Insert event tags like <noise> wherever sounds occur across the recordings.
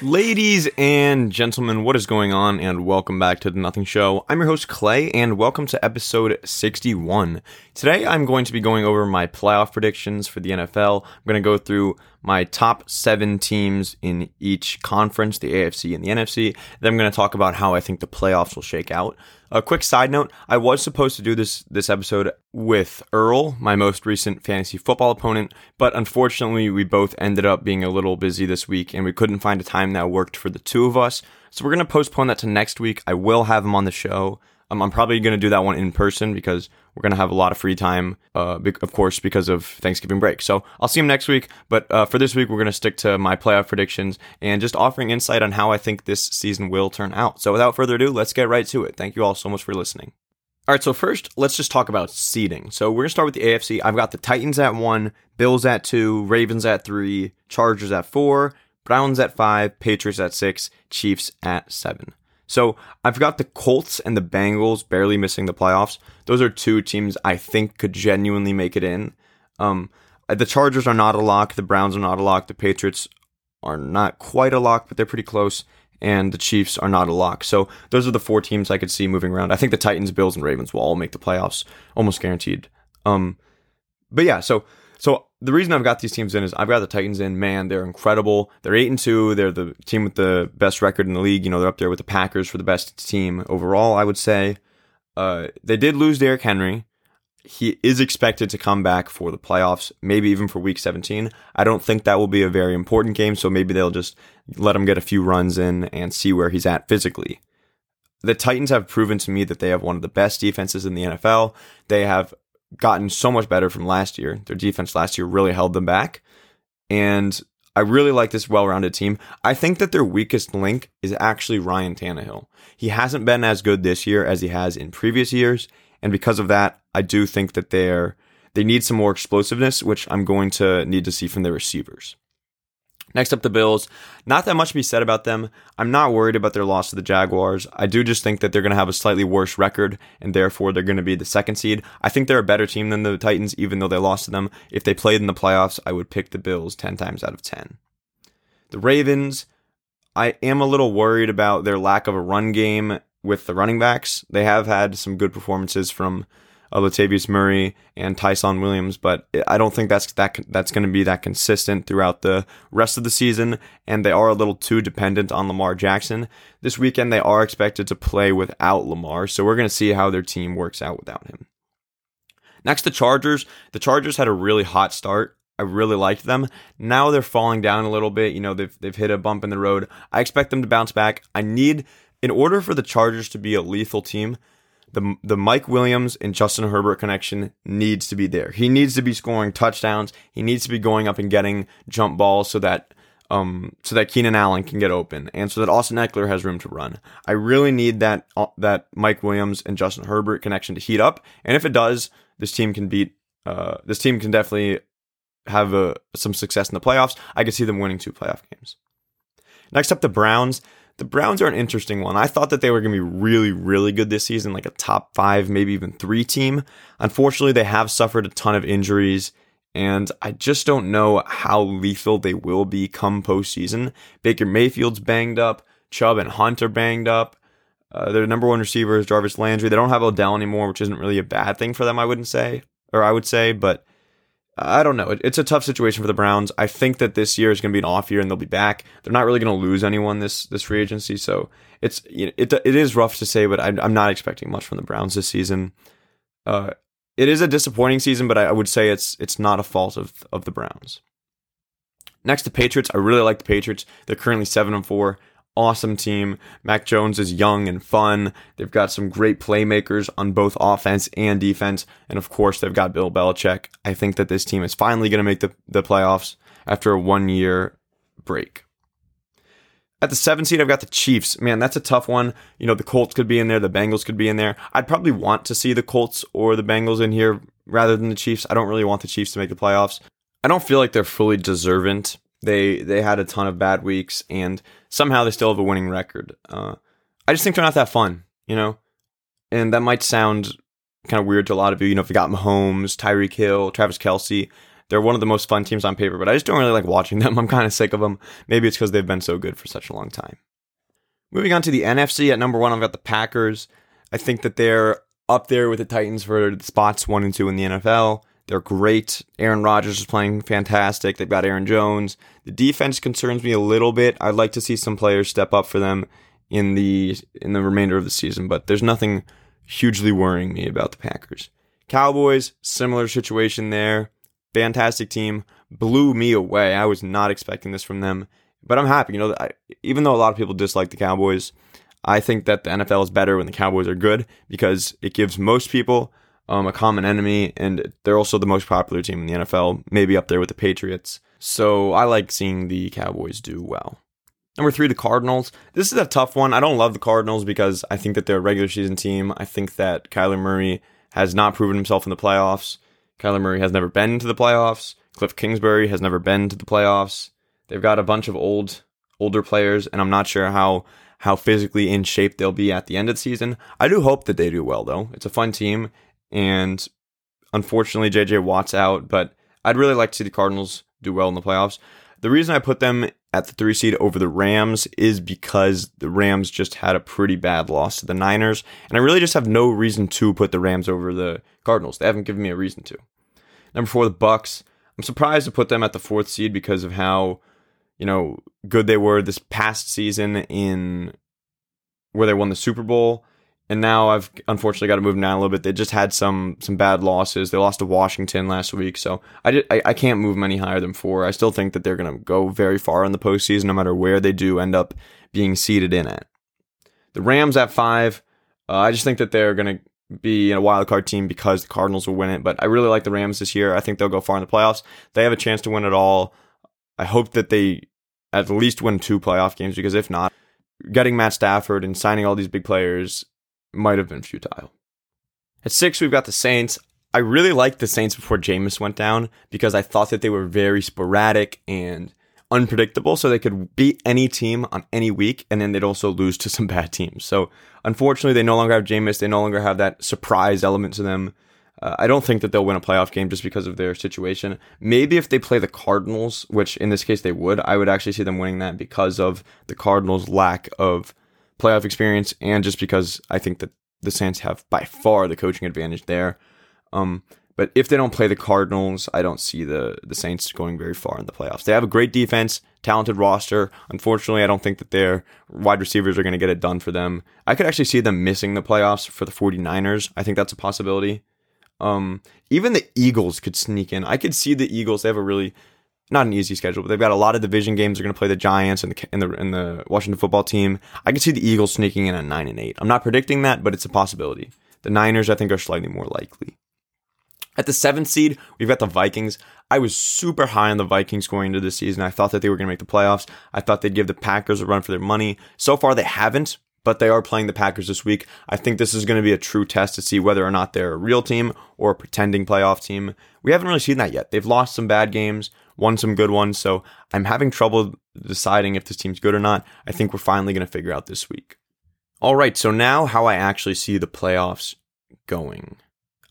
Ladies and gentlemen, what is going on? And welcome back to the Nothing Show. I'm your host, Clay, and welcome to episode 61. Today, I'm going to be going over my playoff predictions for the NFL. I'm going to go through my top seven teams in each conference, the AFC and the NFC. Then I'm going to talk about how I think the playoffs will shake out. A quick side note: I was supposed to do this this episode with Earl, my most recent fantasy football opponent, but unfortunately, we both ended up being a little busy this week, and we couldn't find a time that worked for the two of us. So we're gonna postpone that to next week. I will have him on the show. Um, I'm probably going to do that one in person because we're going to have a lot of free time, uh, of course, because of Thanksgiving break. So I'll see him next week. But uh, for this week, we're going to stick to my playoff predictions and just offering insight on how I think this season will turn out. So without further ado, let's get right to it. Thank you all so much for listening. All right, so first, let's just talk about seeding. So we're going to start with the AFC. I've got the Titans at one, Bills at two, Ravens at three, Chargers at four, Browns at five, Patriots at six, Chiefs at seven. So I've got the Colts and the Bengals barely missing the playoffs. Those are two teams I think could genuinely make it in. Um, the Chargers are not a lock. The Browns are not a lock. The Patriots are not quite a lock, but they're pretty close. And the Chiefs are not a lock. So those are the four teams I could see moving around. I think the Titans, Bills, and Ravens will all make the playoffs, almost guaranteed. Um, but yeah, so so the reason I've got these teams in is I've got the Titans in. Man, they're incredible. They're eight and two. They're the team with the best record in the league. You know, they're up there with the Packers for the best team overall. I would say. Uh, they did lose Derrick Henry. He is expected to come back for the playoffs, maybe even for Week 17. I don't think that will be a very important game, so maybe they'll just let him get a few runs in and see where he's at physically. The Titans have proven to me that they have one of the best defenses in the NFL. They have gotten so much better from last year. Their defense last year really held them back. And I really like this well rounded team. I think that their weakest link is actually Ryan Tannehill. He hasn't been as good this year as he has in previous years. And because of that, I do think that they're they need some more explosiveness, which I'm going to need to see from their receivers. Next up, the Bills. Not that much to be said about them. I'm not worried about their loss to the Jaguars. I do just think that they're going to have a slightly worse record, and therefore they're going to be the second seed. I think they're a better team than the Titans, even though they lost to them. If they played in the playoffs, I would pick the Bills 10 times out of 10. The Ravens, I am a little worried about their lack of a run game with the running backs. They have had some good performances from uh, Latavius Murray and Ty'Son Williams, but I don't think that's that that's going to be that consistent throughout the rest of the season. And they are a little too dependent on Lamar Jackson. This weekend they are expected to play without Lamar, so we're going to see how their team works out without him. Next, the Chargers. The Chargers had a really hot start. I really liked them. Now they're falling down a little bit. You know, they've they've hit a bump in the road. I expect them to bounce back. I need in order for the Chargers to be a lethal team, the the Mike Williams and Justin Herbert connection needs to be there. He needs to be scoring touchdowns. He needs to be going up and getting jump balls so that um so that Keenan Allen can get open and so that Austin Ekeler has room to run. I really need that uh, that Mike Williams and Justin Herbert connection to heat up. And if it does, this team can beat uh this team can definitely have a, some success in the playoffs. I could see them winning two playoff games. Next up, the Browns the Browns are an interesting one. I thought that they were going to be really, really good this season, like a top five, maybe even three team. Unfortunately, they have suffered a ton of injuries, and I just don't know how lethal they will be come postseason. Baker Mayfield's banged up, Chubb and Hunt are banged up. Uh, their number one receiver is Jarvis Landry. They don't have Odell anymore, which isn't really a bad thing for them, I wouldn't say, or I would say, but I don't know. it's a tough situation for the Browns. I think that this year is going to be an off year and they'll be back. They're not really going to lose anyone this this free agency, so it's it it is rough to say, but I'm, I'm not expecting much from the Browns this season. Uh, it is a disappointing season, but I, I would say it's it's not a fault of of the Browns. Next, the Patriots. I really like the Patriots. They're currently seven and four awesome team. Mac Jones is young and fun. They've got some great playmakers on both offense and defense. And of course, they've got Bill Belichick. I think that this team is finally going to make the, the playoffs after a one year break. At the seven seed, I've got the Chiefs. Man, that's a tough one. You know, the Colts could be in there, the Bengals could be in there. I'd probably want to see the Colts or the Bengals in here rather than the Chiefs. I don't really want the Chiefs to make the playoffs. I don't feel like they're fully deserving they they had a ton of bad weeks, and somehow they still have a winning record. Uh, I just think they're not that fun, you know. And that might sound kind of weird to a lot of you. You know, if you got Mahomes, Tyreek Hill, Travis Kelce, They're one of the most fun teams on paper, but I just don't really like watching <laughs> them. I'm kind of sick of them. Maybe it's because they've been so good for such a long time. Moving on to the NFC at number one, I've got the Packers. I think that they're up there with the Titans for spots one and two in the NFL. They're great. Aaron Rodgers is playing fantastic. They've got Aaron Jones. The defense concerns me a little bit. I'd like to see some players step up for them in the in the remainder of the season, but there's nothing hugely worrying me about the Packers. Cowboys, similar situation there. Fantastic team. Blew me away. I was not expecting this from them, but I'm happy. You know, I, even though a lot of people dislike the Cowboys, I think that the NFL is better when the Cowboys are good because it gives most people um, a common enemy, and they're also the most popular team in the NFL, maybe up there with the Patriots. So I like seeing the Cowboys do well. Number three, the Cardinals. This is a tough one. I don't love the Cardinals because I think that they're a regular season team. I think that Kyler Murray has not proven himself in the playoffs. Kyler Murray has never been to the playoffs. Cliff Kingsbury has never been to the playoffs. They've got a bunch of old, older players, and I'm not sure how how physically in shape they'll be at the end of the season. I do hope that they do well, though. It's a fun team, and unfortunately, JJ Watt's out, but I'd really like to see the Cardinals do well in the playoffs. The reason I put them at the three seed over the Rams is because the Rams just had a pretty bad loss to the Niners, and I really just have no reason to put the Rams over the Cardinals. They haven't given me a reason to. Number four, the Bucs. I'm surprised to put them at the fourth seed because of how, you know, good they were this past season in where they won the Super Bowl and now I've unfortunately got to move them down a little bit. They just had some some bad losses. They lost to Washington last week, so I, did, I, I can't move them any higher than four. I still think that they're going to go very far in the postseason, no matter where they do end up being seated in at. The Rams at five. Uh, I just think that they're going to be a wild card team because the Cardinals will win it. But I really like the Rams this year. I think they'll go far in the playoffs. They have a chance to win it all. I hope that they at least win two playoff games because if not, getting Matt Stafford and signing all these big players might have been futile. At six, we've got the Saints. I really liked the Saints before Jameis went down because I thought that they were very sporadic and unpredictable, so they could beat any team on any week, and then they'd also lose to some <laughs> bad teams. So unfortunately, they no longer have Jameis. They no longer have that surprise element to them. Uh, I don't think that they'll win a playoff game just because of their situation. Maybe if they play the Cardinals, which in this case they would, I would actually see them winning that because of the Cardinals' lack of playoff experience, and just because I think that the Saints have by far the coaching advantage there. Um, but if they don't play the Cardinals, I don't see the the Saints going very far in the playoffs. They have a great defense, talented roster. Unfortunately, I don't think that their wide receivers are going to get it done for them. I could actually see them missing the playoffs for the 49ers. I think that's a possibility. Um, even the Eagles could sneak in. I could see the Eagles. They have a really not an easy schedule, but they've got a lot of division games. They're going to play the Giants and the and the and the Washington football team. I can see the Eagles sneaking in at nine and eight. I'm not predicting that, but it's a possibility. The Niners, I think, are slightly more likely. At the seventh seed, we've got the Vikings. I was super high on the Vikings going into this season. I thought that they were going to make the playoffs. I thought they'd give the Packers a run for their money. So far, they haven't, but they are playing the Packers this week. I think this is going to be a true test to see whether or not they're a real team or a pretending playoff team. We haven't really seen that yet. They've lost some bad games won some good ones. So I'm having trouble deciding if this team's good or not. I think we're finally going to figure out this week. All right, so now how I actually see the playoffs going.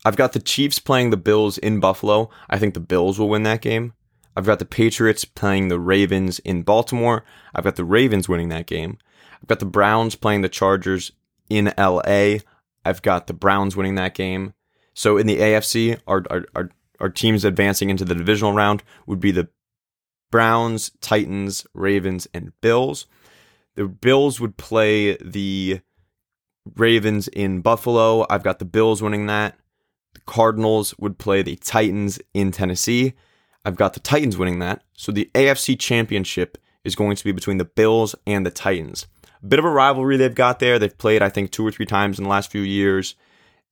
I've got the Chiefs playing the Bills in Buffalo. I think the Bills will win that game. I've got the Patriots playing the Ravens in Baltimore. I've got the Ravens winning that game. I've got the Browns playing the Chargers in LA. I've got the Browns winning that game. So in the AFC, our, our, our our teams advancing into the divisional round would be the Browns, Titans, Ravens, and Bills. The Bills would play the Ravens in Buffalo. I've got the Bills winning that. The Cardinals would play the Titans in Tennessee. I've got the Titans winning that. So the AFC Championship is going to be between the Bills and the Titans. Bit of a rivalry they've got there. They've played, I think, two or three times in the last few years.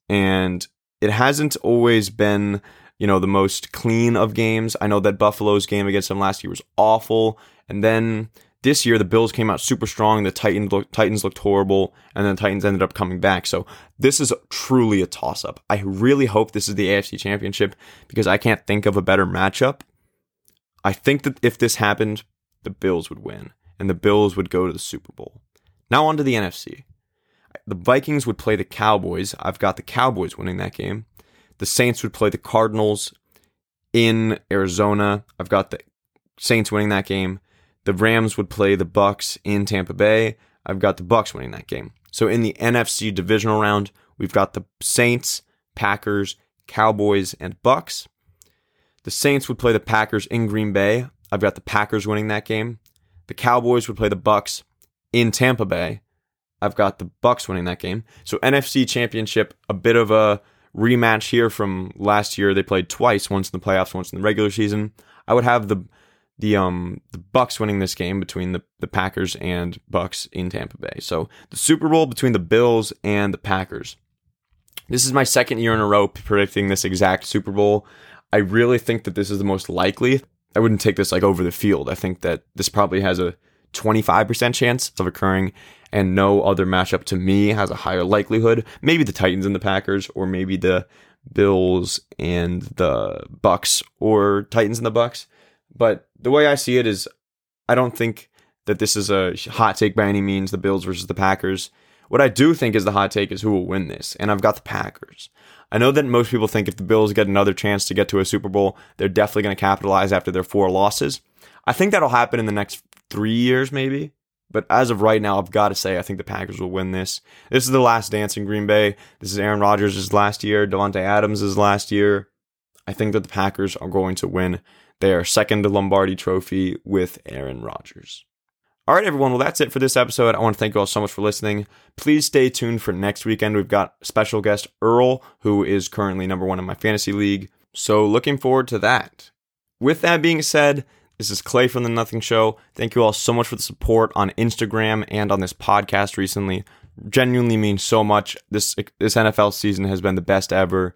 And it hasn't always been you know, the most clean of games. I know that Buffalo's game against them last year was awful. And then this year, the Bills came out super strong. The Titans, look, Titans looked horrible. And then the Titans ended up coming back. So this is truly a toss up. I really hope this is the AFC Championship because I can't think of a better matchup. I think that if this happened, the Bills would win and the Bills would go to the Super Bowl. Now on to the NFC. The Vikings would play the Cowboys. I've got the Cowboys winning that game the Saints would play the Cardinals in Arizona. I've got the Saints winning that game. The Rams would play the Bucs in Tampa Bay. I've got the Bucs winning that game. So in the NFC divisional round, we've got the Saints, Packers, Cowboys, and Bucs. The Saints would play the Packers in Green Bay. I've got the Packers winning that game. The Cowboys would play the Bucs in Tampa Bay. I've got the Bucs winning that game. So NFC Championship, a bit of a rematch here from last year. They played twice, once in the playoffs, once in the regular season. I would have the the um the Bucs winning this game between the, the Packers and Bucs in Tampa Bay. So the Super Bowl between the Bills and the Packers. This is my second year in a row predicting this exact Super Bowl. I really think that this is the most likely. I wouldn't take this like over the field. I think that this probably has a 25% chance of occurring and no other matchup to me has a higher likelihood. Maybe the Titans and the Packers or maybe the Bills and the Bucs or Titans and the Bucs. But the way I see it is I don't think that this is a hot take by any means, the Bills versus the Packers. What I do think is the hot take is who will win this, and I've got the Packers. I know that most people think if the Bills get another chance to get to a Super Bowl, they're definitely going to capitalize after their four losses. I think that'll happen in the next three years, maybe. But as of right now, I've got to say I think the Packers will win this. This is the last dance in Green Bay. This is Aaron Rodgers' last year, Davante Adams' last year. I think that the Packers are going to win their second Lombardi trophy with Aaron Rodgers. All right, everyone. Well, that's it for this episode. I want to thank you all so much for listening. Please stay tuned for next weekend. We've got special guest Earl, who is currently number one in my fantasy league. So, looking forward to that. With that being said, this is Clay from The Nothing Show. Thank you all so much for the support on Instagram and on this podcast recently. Genuinely means so much. This this NFL season has been the best ever.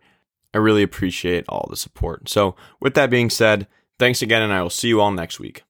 I really appreciate all the support. So, with that being said, thanks again, and I will see you all next week.